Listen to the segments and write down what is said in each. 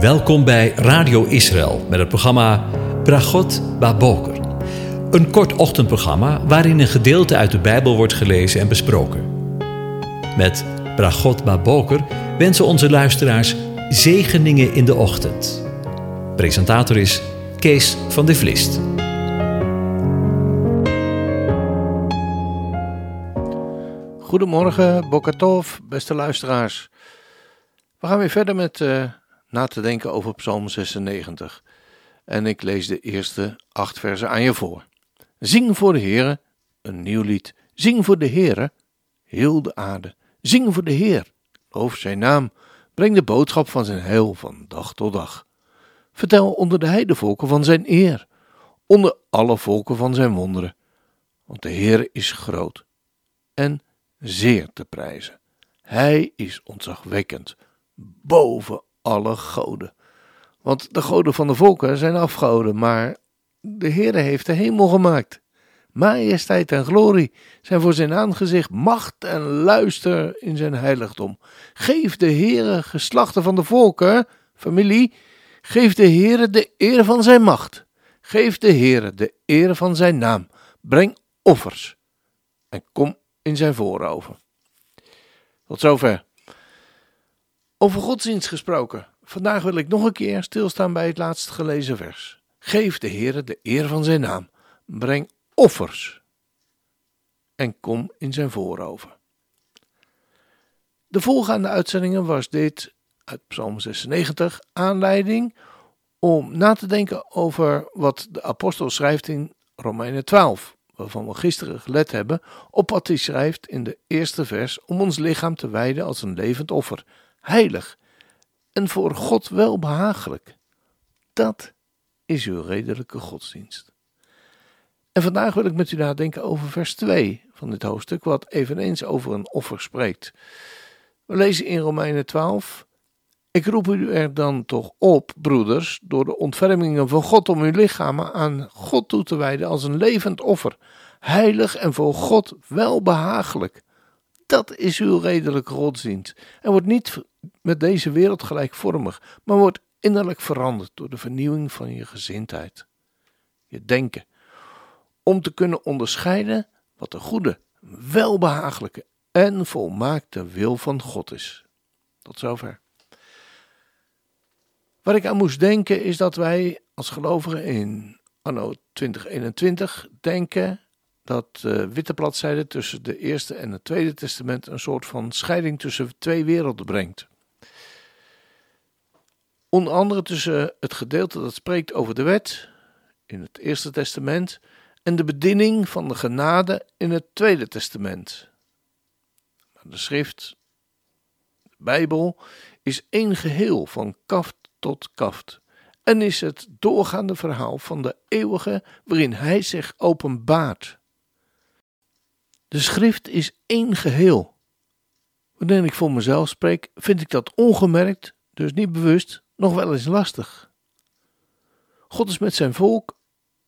Welkom bij Radio Israël met het programma Bragot Baboker. Een kort ochtendprogramma waarin een gedeelte uit de Bijbel wordt gelezen en besproken. Met Bragot Baboker wensen onze luisteraars zegeningen in de ochtend. Presentator is Kees van de Vlist. Goedemorgen, Bokatov, beste luisteraars. We gaan weer verder met uh, na te denken over Psalm 96. En ik lees de eerste acht versen aan je voor. Zing voor de Heere, een nieuw lied. Zing voor de Heere, heel de aarde. Zing voor de Heer, loof zijn naam. Breng de boodschap van zijn heil van dag tot dag. Vertel onder de heidevolken van zijn eer, onder alle volken van zijn wonderen. Want de Heer is groot en zeer te prijzen. Hij is ontzagwekkend, boven alle goden. Want de goden van de volken zijn afgoden, maar de Heere heeft de hemel gemaakt. Majesteit en glorie zijn voor zijn aangezicht, macht en luister in zijn heiligdom. Geef de Heere geslachten van de volken, familie, geef de Heere de eer van zijn macht. Geef de Heere de eer van zijn naam. Breng offers en kom in zijn voorover. Tot zover. Over godsdienst gesproken. Vandaag wil ik nog een keer stilstaan bij het laatst gelezen vers. Geef de Heere de eer van zijn naam. Breng offers. En kom in zijn voorover. De voorgaande uitzendingen was dit uit Psalm 96 aanleiding om na te denken over wat de apostel schrijft in Romeinen 12, waarvan we gisteren gelet hebben op wat hij schrijft in de eerste vers om ons lichaam te wijden als een levend offer, heilig en voor God welbehagelijk. Dat is uw redelijke godsdienst. En vandaag wil ik met u nadenken over vers 2 van dit hoofdstuk, wat eveneens over een offer spreekt. We lezen in Romeinen 12: Ik roep u er dan toch op, broeders, door de ontfermingen van God om uw lichamen aan God toe te wijden als een levend offer, heilig en voor God welbehagelijk. Dat is uw redelijke godsdienst. En wordt niet met deze wereld gelijkvormig, maar wordt innerlijk veranderd door de vernieuwing van je gezindheid, je denken, om te kunnen onderscheiden wat de goede, welbehagelijke en volmaakte wil van God is. Tot zover. Wat ik aan moest denken is dat wij als gelovigen in anno 2021 denken dat uh, witte bladzijde tussen de Eerste en het Tweede Testament een soort van scheiding tussen twee werelden brengt. Onder andere tussen het gedeelte dat spreekt over de wet in het Eerste Testament en de bediening van de genade in het Tweede Testament. De schrift, de Bijbel, is één geheel van kaft tot kaft en is het doorgaande verhaal van de eeuwige waarin hij zich openbaart. De schrift is één geheel. Wanneer ik voor mezelf spreek, vind ik dat ongemerkt, dus niet bewust, nog wel eens lastig. God is met zijn volk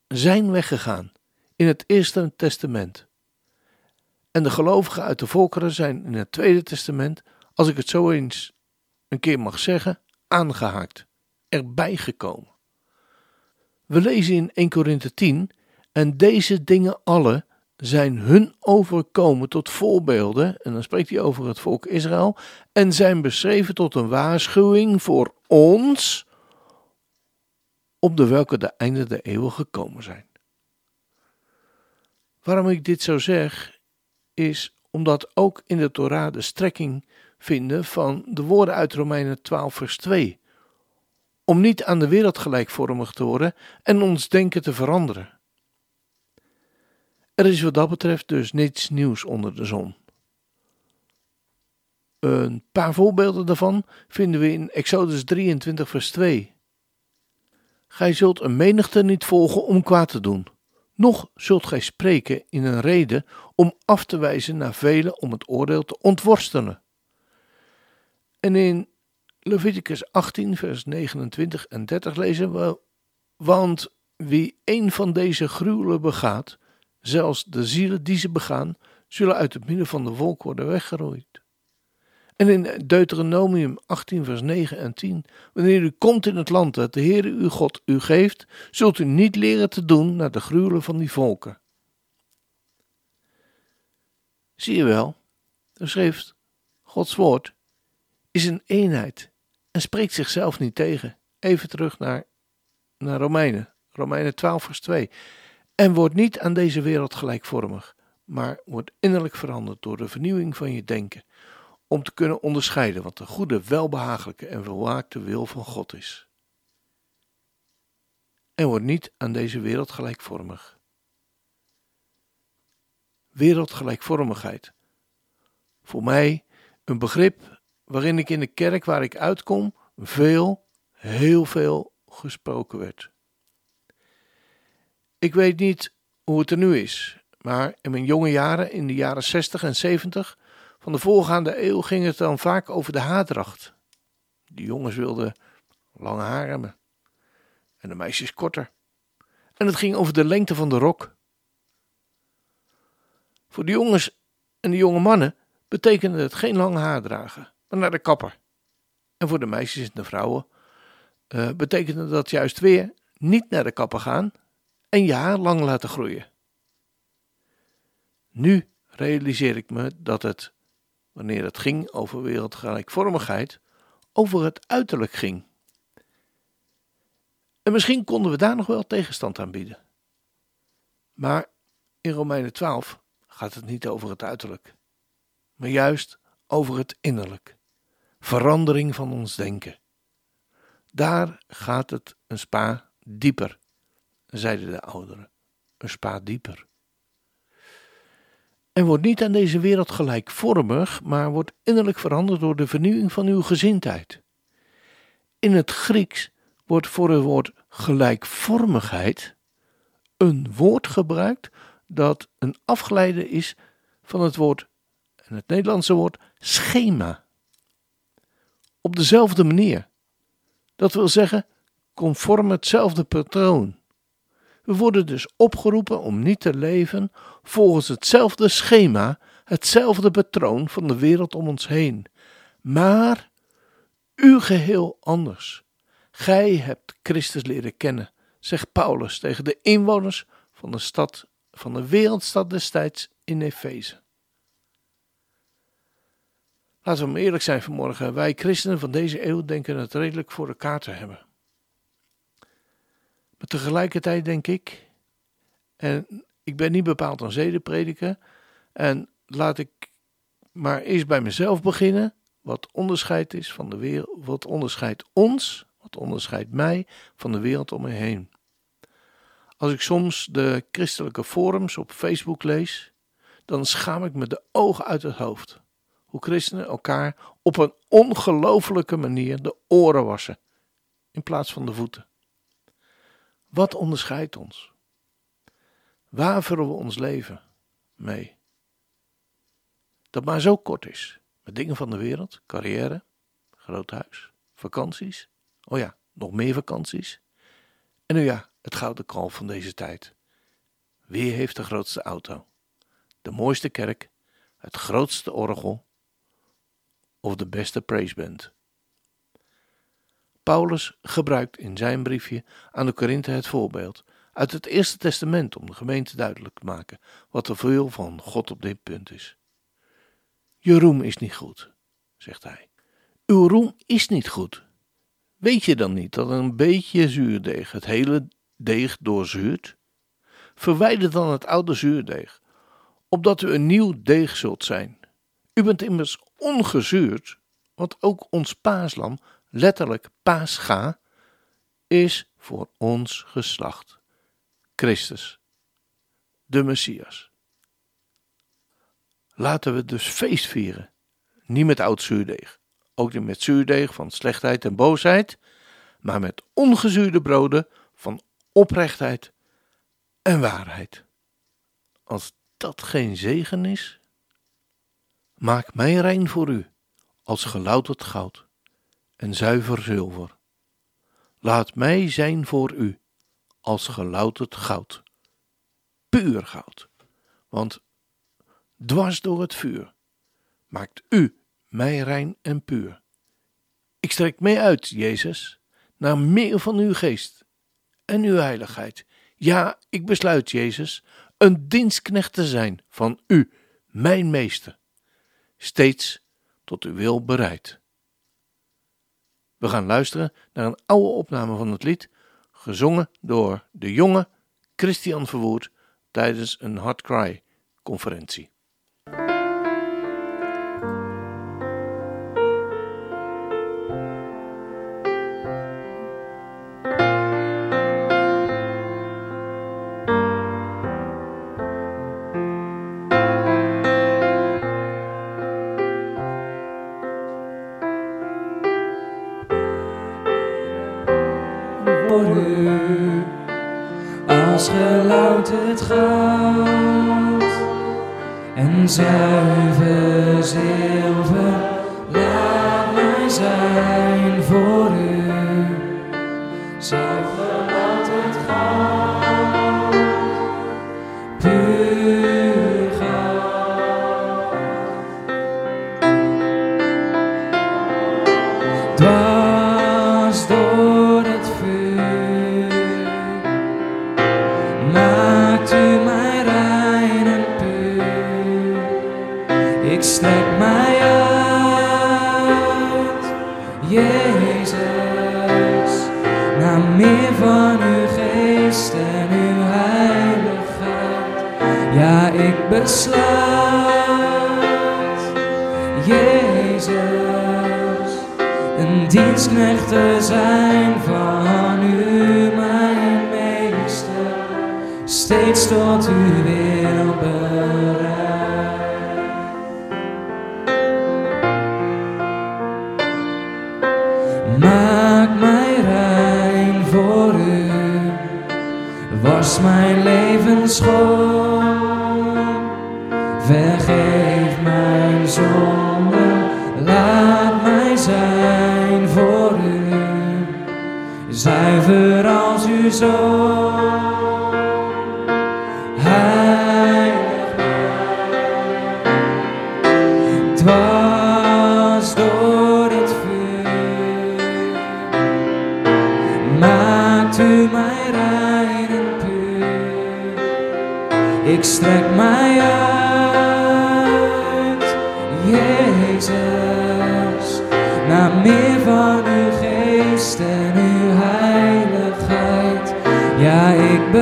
zijn weg gegaan in het Eerste Testament. En de gelovigen uit de volkeren zijn in het Tweede Testament, als ik het zo eens een keer mag zeggen, aangehaakt, erbij gekomen. We lezen in 1 Korinthe 10, en deze dingen alle zijn hun overkomen tot voorbeelden, en dan spreekt hij over het volk Israël, en zijn beschreven tot een waarschuwing voor ons, op de welke de einde der eeuwen gekomen zijn. Waarom ik dit zo zeg, is omdat ook in de Torah de strekking vinden van de woorden uit Romeinen 12 vers 2, om niet aan de wereld gelijkvormig te worden en ons denken te veranderen. Er is wat dat betreft dus niets nieuws onder de zon. Een paar voorbeelden daarvan vinden we in Exodus 23, vers 2. Gij zult een menigte niet volgen om kwaad te doen, noch zult gij spreken in een reden om af te wijzen naar velen om het oordeel te ontworstelen. En in Leviticus 18, vers 29 en 30 lezen we: Want wie een van deze gruwelen begaat, Zelfs de zielen die ze begaan, zullen uit het midden van de volk worden weggerooid. En in Deuteronomium 18, vers 9 en 10. Wanneer u komt in het land dat de Heere uw God u geeft, zult u niet leren te doen naar de gruwelen van die volken. Zie je wel, de schrift, Gods woord, is een eenheid en spreekt zichzelf niet tegen. Even terug naar, naar Romeinen, Romeinen 12, vers 2. En wordt niet aan deze wereld gelijkvormig, maar wordt innerlijk veranderd door de vernieuwing van je denken om te kunnen onderscheiden wat de goede, welbehagelijke en volmaakte wil van God is. En wordt niet aan deze wereld gelijkvormig. Wereldgelijkvormigheid. Voor mij een begrip waarin ik in de kerk waar ik uitkom veel, heel veel gesproken werd. Ik weet niet hoe het er nu is, maar in mijn jonge jaren, in de jaren 60 en 70, van de voorgaande eeuw ging het dan vaak over de haardracht. De jongens wilden lange haar hebben en de meisjes korter. En het ging over de lengte van de rok. Voor de jongens en de jonge mannen betekende het geen lang haar dragen, maar naar de kapper. En voor de meisjes en de vrouwen uh, betekende dat juist weer niet naar de kapper gaan en je haar lang laten groeien. Nu realiseer ik me dat het wanneer het ging over wereldgelijkvormigheid, over het uiterlijk ging. En misschien konden we daar nog wel tegenstand aan bieden. Maar in Romeinen 12 gaat het niet over het uiterlijk, maar juist over het innerlijk. Verandering van ons denken. Daar gaat het een spa dieper, zeiden de ouderen. Een spa dieper en wordt niet aan deze wereld gelijkvormig, maar wordt innerlijk veranderd door de vernieuwing van uw gezindheid. In het Grieks wordt voor het woord gelijkvormigheid een woord gebruikt dat een afgeleide is van het woord, en het Nederlandse woord, schema. Op dezelfde manier. Dat wil zeggen, conform hetzelfde patroon. We worden dus opgeroepen om niet te leven volgens hetzelfde schema, hetzelfde patroon van de wereld om ons heen, maar u geheel anders. Gij hebt Christus leren kennen, zegt Paulus tegen de inwoners van de stad, van de wereldstad destijds in Efeze. Laten we maar eerlijk zijn vanmorgen. Wij christenen van deze eeuw denken het redelijk voor elkaar te hebben. Maar tegelijkertijd denk ik, en ik ben niet bepaald een zedenprediker, en laat ik maar eerst bij mezelf beginnen, wat onderscheid is van de wereld, wat onderscheidt ons, wat onderscheidt mij van de wereld om me heen. Als ik soms de christelijke forums op Facebook lees, dan schaam ik me de ogen uit het hoofd. Hoe christenen elkaar op een ongelofelijke manier de oren wassen, in plaats van de voeten. Wat onderscheidt ons? Waar vullen we ons leven mee? Dat maar zo kort is. Met dingen van de wereld, carrière, groot huis, vakanties. Oh ja, nog meer vakanties. En nu ja, het gouden kalf van deze tijd. Wie heeft de grootste auto? De mooiste kerk, het grootste orgel of de beste praiseband? Paulus gebruikt in zijn briefje aan de Korinthe het voorbeeld uit het Eerste Testament om de gemeente duidelijk te maken wat de veel van God op dit punt is. Je roem is niet goed, zegt hij. Uw roem is niet goed. Weet je dan niet dat een beetje zuurdeeg het hele deeg doorzuurt? Verwijder dan het oude zuurdeeg, opdat u een nieuw deeg zult zijn. U bent immers ongezuurd, want ook ons paaslam letterlijk Pascha, is voor ons geslacht. Christus, de Messias. Laten we dus feest vieren. Niet met oud zuurdeeg, ook niet met zuurdeeg van slechtheid en boosheid, maar met ongezuurde broden van oprechtheid en waarheid. Als dat geen zegen is, maak mij rein voor u als gelouterd goud en zuiver zilver. Laat mij zijn voor u als gelouterd goud, puur goud, want dwars door het vuur maakt u mij rein en puur. Ik strek mij uit, Jezus, naar meer van uw geest en uw heiligheid. Ja, ik besluit, Jezus, een dienstknecht te zijn van u, mijn meester, steeds tot uw wil bereid. We gaan luisteren naar een oude opname van het lied, gezongen door de jonge Christian Verwoerd tijdens een Hard Cry conferentie. Gelouterd goud en zuiver zilver. Laat mij zijn voor u, zuiver louterd goud, puur goud. Te zijn van u, mijn meester, steeds tot uw wil bereid. Maak mij rein voor u, was mijn leven schoon, zuiver als uw zoon. Heilig mij, door het vuur, maakt u mij rein en puur. Ik strek mij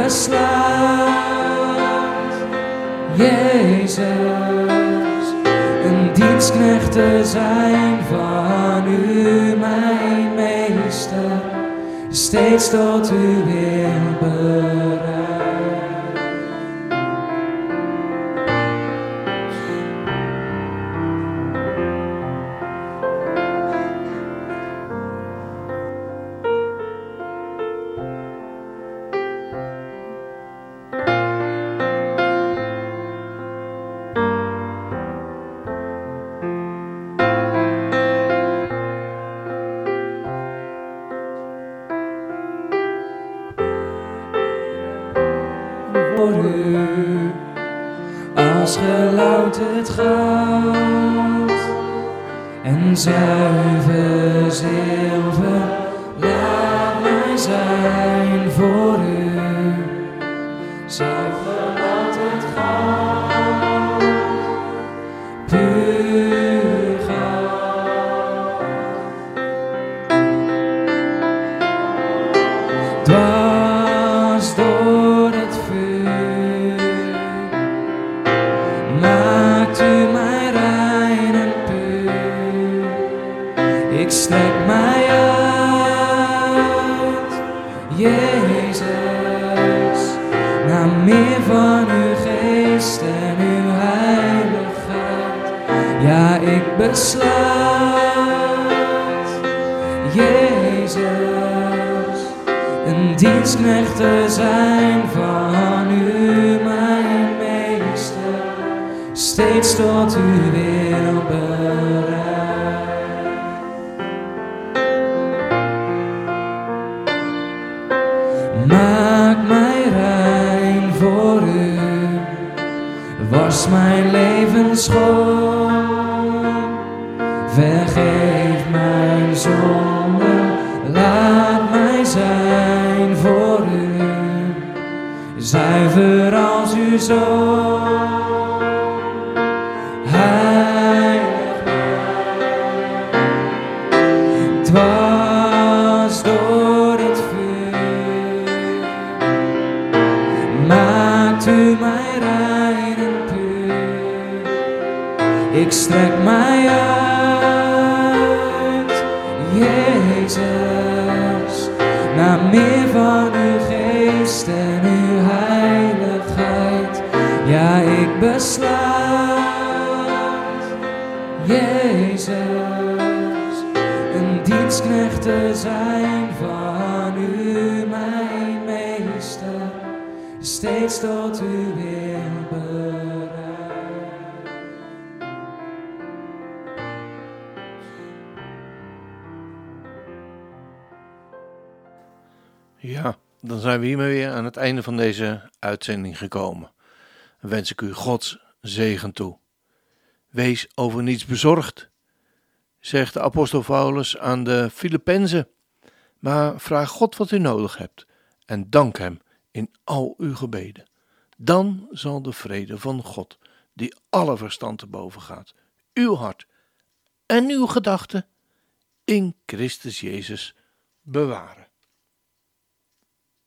besluit, Jezus, een dienstknecht te zijn van u, mijn meester, steeds tot uw wil zuiver zilver. Laat mij zijn besluit, Jezus een dienstknecht te zijn van u, mijn meester, steeds tot uw wil bereid. Maak mij rein voor u, was mijn leven schoon, zonde, laat mij zijn voor u. Zuiver als uw zoon. Naar meer van uw geest en uw heiligheid. Ja, ik besluit, Jezus, een dienstknecht te zijn van u, mijn meester, steeds tot uw dan zijn we hiermee weer aan het einde van deze uitzending gekomen. Dan wens ik u Gods zegen toe. Wees over niets bezorgd, zegt de apostel Paulus aan de Filippenzen. Maar vraag God wat u nodig hebt en dank Hem in al uw gebeden. Dan zal de vrede van God, die alle verstand te boven gaat, uw hart en uw gedachten in Christus Jezus bewaren.